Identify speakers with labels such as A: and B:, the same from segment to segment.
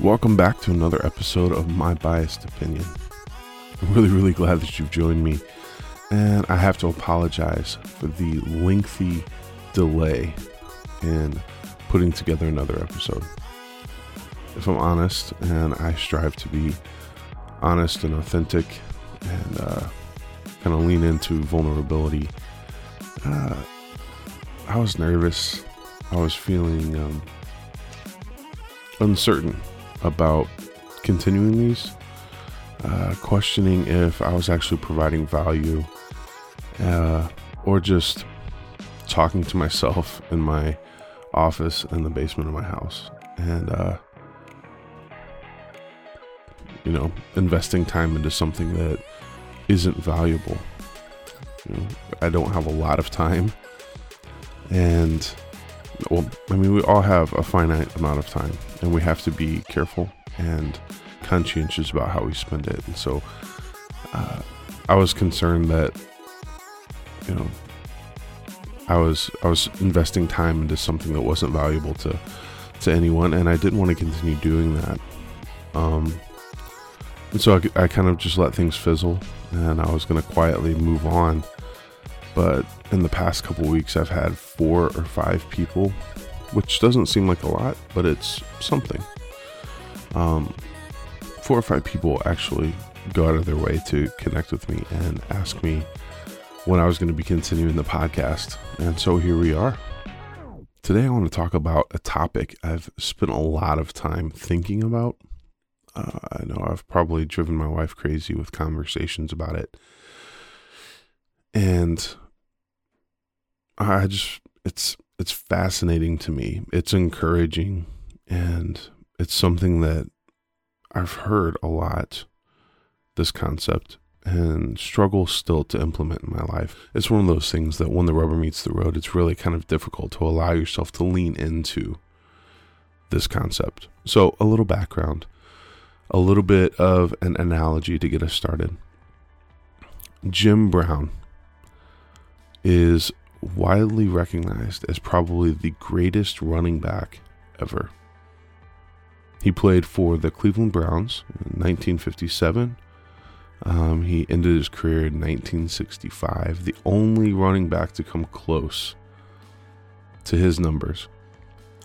A: Welcome back to another episode of My Biased Opinion. I'm really, really glad that you've joined me. And I have to apologize for the lengthy delay in putting together another episode. If I'm honest, and I strive to be honest and authentic and uh, kind of lean into vulnerability, uh, I was nervous. I was feeling um, uncertain about continuing these, uh, questioning if I was actually providing value uh, or just talking to myself in my office in the basement of my house. And, uh, you know, investing time into something that isn't valuable. You know, I don't have a lot of time. And, well, I mean, we all have a finite amount of time, and we have to be careful and conscientious about how we spend it. And so, uh, I was concerned that, you know, I was I was investing time into something that wasn't valuable to to anyone, and I didn't want to continue doing that. Um, and so I, I kind of just let things fizzle, and I was going to quietly move on. But in the past couple weeks, I've had four or five people, which doesn't seem like a lot, but it's something. Um, four or five people actually go out of their way to connect with me and ask me when I was going to be continuing the podcast. And so here we are. Today, I want to talk about a topic I've spent a lot of time thinking about. Uh, I know I've probably driven my wife crazy with conversations about it. And I just, it's, it's fascinating to me. It's encouraging and it's something that I've heard a lot this concept and struggle still to implement in my life. It's one of those things that when the rubber meets the road, it's really kind of difficult to allow yourself to lean into this concept. So, a little background, a little bit of an analogy to get us started. Jim Brown is widely recognized as probably the greatest running back ever. He played for the Cleveland Browns in 1957 um, he ended his career in 1965, the only running back to come close to his numbers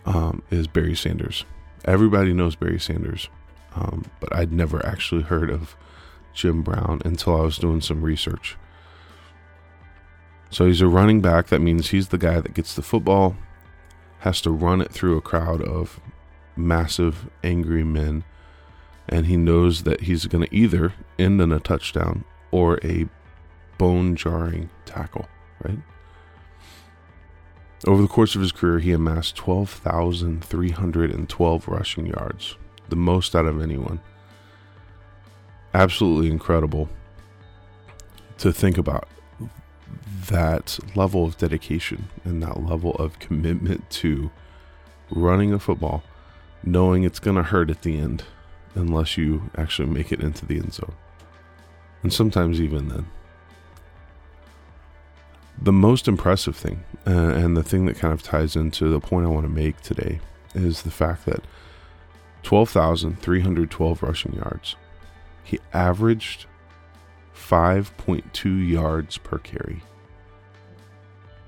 A: um, is Barry Sanders. Everybody knows Barry Sanders, um, but I'd never actually heard of Jim Brown until I was doing some research. So he's a running back. That means he's the guy that gets the football, has to run it through a crowd of massive, angry men and he knows that he's going to either end in a touchdown or a bone jarring tackle, right? Over the course of his career, he amassed 12,312 rushing yards, the most out of anyone. Absolutely incredible to think about that level of dedication and that level of commitment to running a football, knowing it's going to hurt at the end unless you actually make it into the end zone. And sometimes even then. The most impressive thing, uh, and the thing that kind of ties into the point I want to make today, is the fact that 12,312 rushing yards. He averaged 5.2 yards per carry.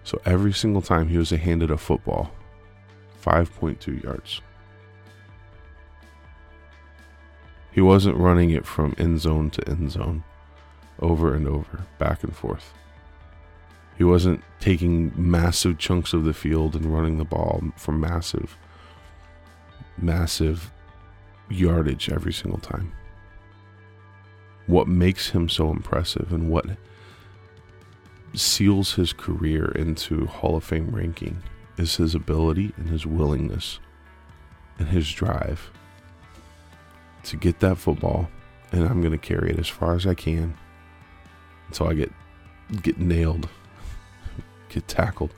A: So every single time he was handed a football, 5.2 yards. He wasn't running it from end zone to end zone, over and over, back and forth. He wasn't taking massive chunks of the field and running the ball for massive, massive yardage every single time. What makes him so impressive and what seals his career into Hall of Fame ranking is his ability and his willingness and his drive to get that football, and I'm going to carry it as far as I can until I get get nailed, get tackled,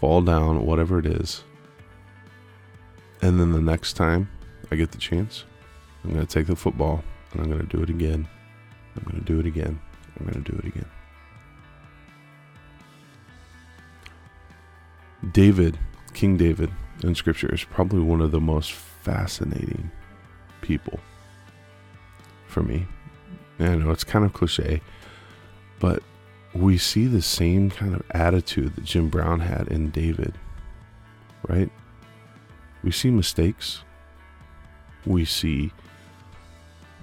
A: fall down, whatever it is. And then the next time I get the chance, I'm going to take the football and I'm going to do it again. I'm going to do it again. I'm going to do it again. David, King David in scripture is probably one of the most fascinating people for me. And I know it's kind of cliche, but we see the same kind of attitude that Jim Brown had in David, right? We see mistakes. We see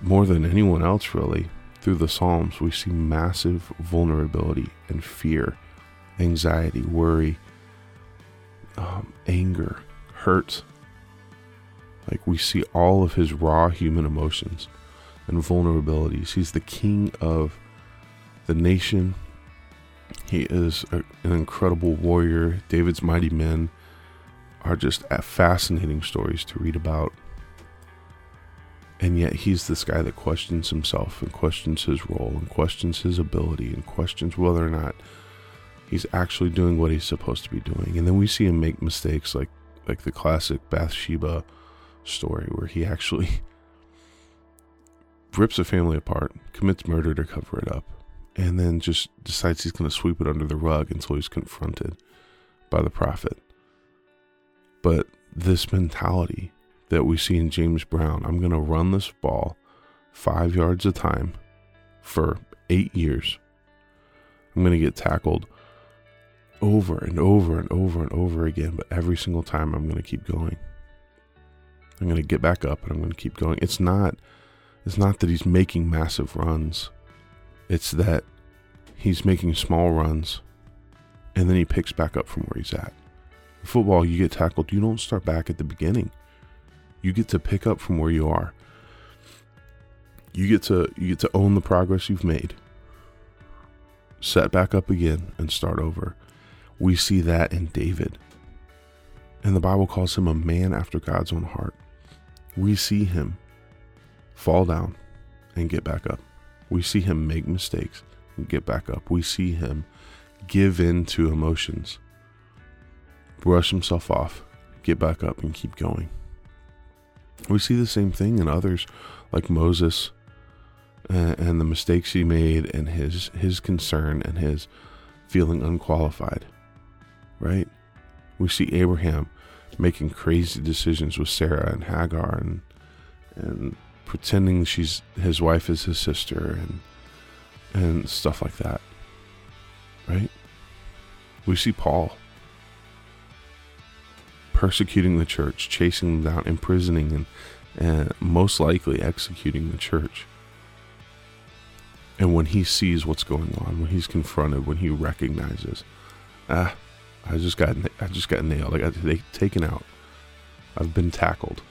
A: more than anyone else, really, through the Psalms, we see massive vulnerability and fear, anxiety, worry, um, anger, hurt. Like we see all of his raw human emotions and vulnerabilities. He's the king of the nation. He is a, an incredible warrior. David's mighty men are just fascinating stories to read about. And yet he's this guy that questions himself and questions his role and questions his ability and questions whether or not he's actually doing what he's supposed to be doing. And then we see him make mistakes like like the classic Bathsheba story where he actually rips a family apart, commits murder to cover it up, and then just decides he's going to sweep it under the rug until he's confronted by the prophet. But this mentality that we see in James Brown, I'm going to run this ball five yards a time for eight years. I'm going to get tackled over and over and over and over again, but every single time I'm going to keep going. I'm going to get back up and I'm going to keep going. It's not it's not that he's making massive runs. It's that he's making small runs and then he picks back up from where he's at. In football, you get tackled, you don't start back at the beginning. You get to pick up from where you are. You get to you get to own the progress you've made. Set back up again and start over. We see that in David. And the Bible calls him a man after God's own heart. We see him fall down and get back up. We see him make mistakes and get back up. We see him give in to emotions, brush himself off, get back up, and keep going. We see the same thing in others like Moses and, and the mistakes he made and his his concern and his feeling unqualified right? We see Abraham making crazy decisions with Sarah and Hagar and and pretending she's his wife is his sister and and stuff like that. Right? We see Paul persecuting the church, chasing them down, imprisoning and most likely executing the church. And when he sees what's going on, when he's confronted, when he recognizes, ah, I just got I just got nailed. I got taken out. I've been tackled.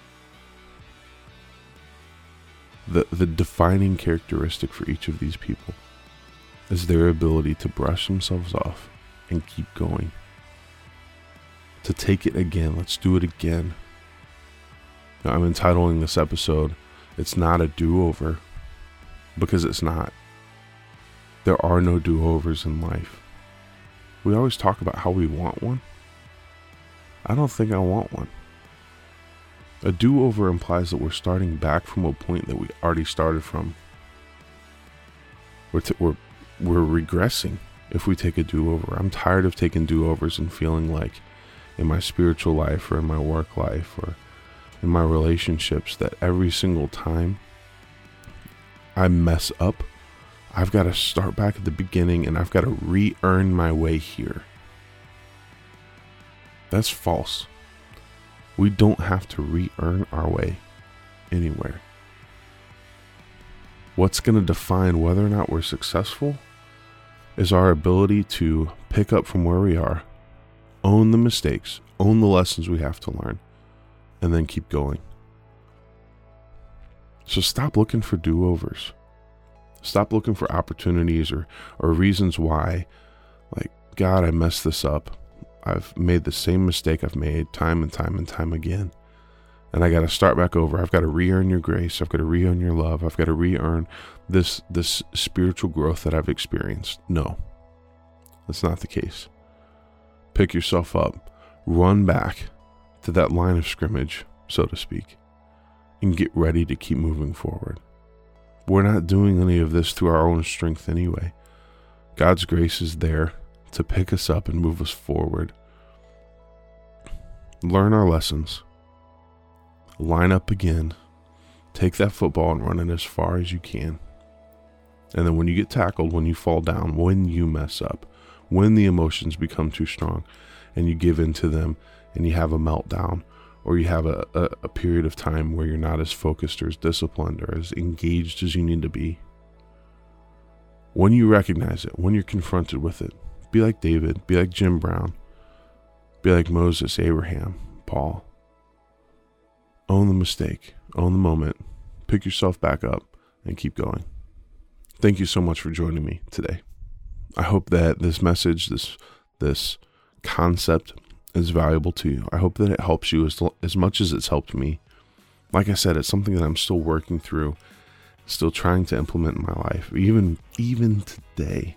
A: The the defining characteristic for each of these people is their ability to brush themselves off and keep going. To take it again. Let's do it again. Now, I'm entitling this episode It's Not a Do Over because it's not. There are no do overs in life. We always talk about how we want one. I don't think I want one. A do over implies that we're starting back from a point that we already started from. We're, t- we're, we're regressing if we take a do over. I'm tired of taking do overs and feeling like in my spiritual life or in my work life or in my relationships that every single time I mess up, I've got to start back at the beginning and I've got to re earn my way here. That's false. We don't have to re earn our way anywhere. What's going to define whether or not we're successful is our ability to pick up from where we are, own the mistakes, own the lessons we have to learn, and then keep going. So stop looking for do overs. Stop looking for opportunities or, or reasons why, like, God, I messed this up. I've made the same mistake I've made time and time and time again. And I got to start back over. I've got to re earn your grace. I've got to re earn your love. I've got to re earn this, this spiritual growth that I've experienced. No, that's not the case. Pick yourself up, run back to that line of scrimmage, so to speak, and get ready to keep moving forward. We're not doing any of this through our own strength anyway. God's grace is there to pick us up and move us forward. Learn our lessons, line up again, Take that football and run it as far as you can. And then when you get tackled, when you fall down, when you mess up, when the emotions become too strong and you give in to them and you have a meltdown or you have a, a, a, period of time where you're not as focused or as disciplined or as engaged as you need to be, when you recognize it, when you're confronted with it, be like David, be like Jim Brown, be like Moses, Abraham, Paul. Own the mistake, own the moment, pick yourself back up, and keep going. Thank you so much for joining me today. I hope that this message, this this concept is valuable to you. I hope that it helps you as, as much as it's helped me. Like I said, it's something that I'm still working through, still trying to implement in my life. Even even today,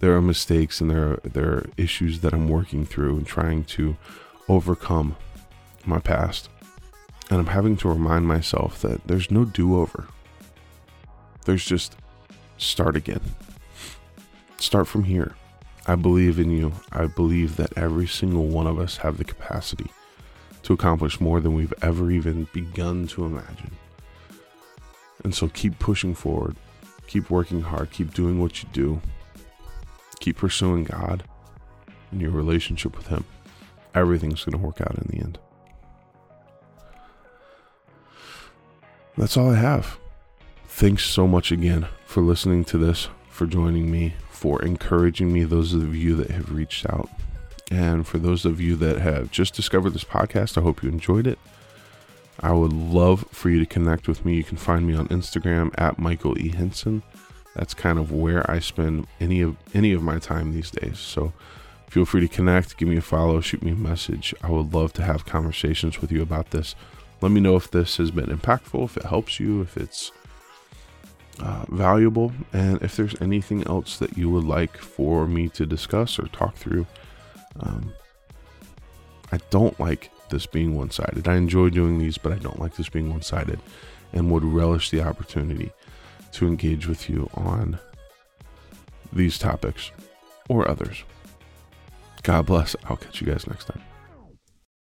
A: there are mistakes and there are, there are issues that I'm working through and trying to overcome my past. And I'm having to remind myself that there's no do-over. There's just start again. Start from here. I believe in you. I believe that every single one of us have the capacity to accomplish more than we've ever even begun to imagine. And so keep pushing forward. Keep working hard. Keep doing what you do. Keep pursuing God and your relationship with Him. Everything's going to work out in the end. That's all I have. Thanks so much again for listening to this, for joining me, for encouraging me, those of you that have reached out. And for those of you that have just discovered this podcast, I hope you enjoyed it. I would love for you to connect with me. You can find me on Instagram at Michael E. Henson. That's kind of where I spend any of any of my time these days. So feel free to connect, give me a follow, shoot me a message. I would love to have conversations with you about this. Let me know if this has been impactful, if it helps you, if it's uh, valuable, and if there's anything else that you would like for me to discuss or talk through. Um, I don't like this being one sided. I enjoy doing these, but I don't like this being one sided and would relish the opportunity to engage with you on these topics or others. God bless. I'll catch you guys next time.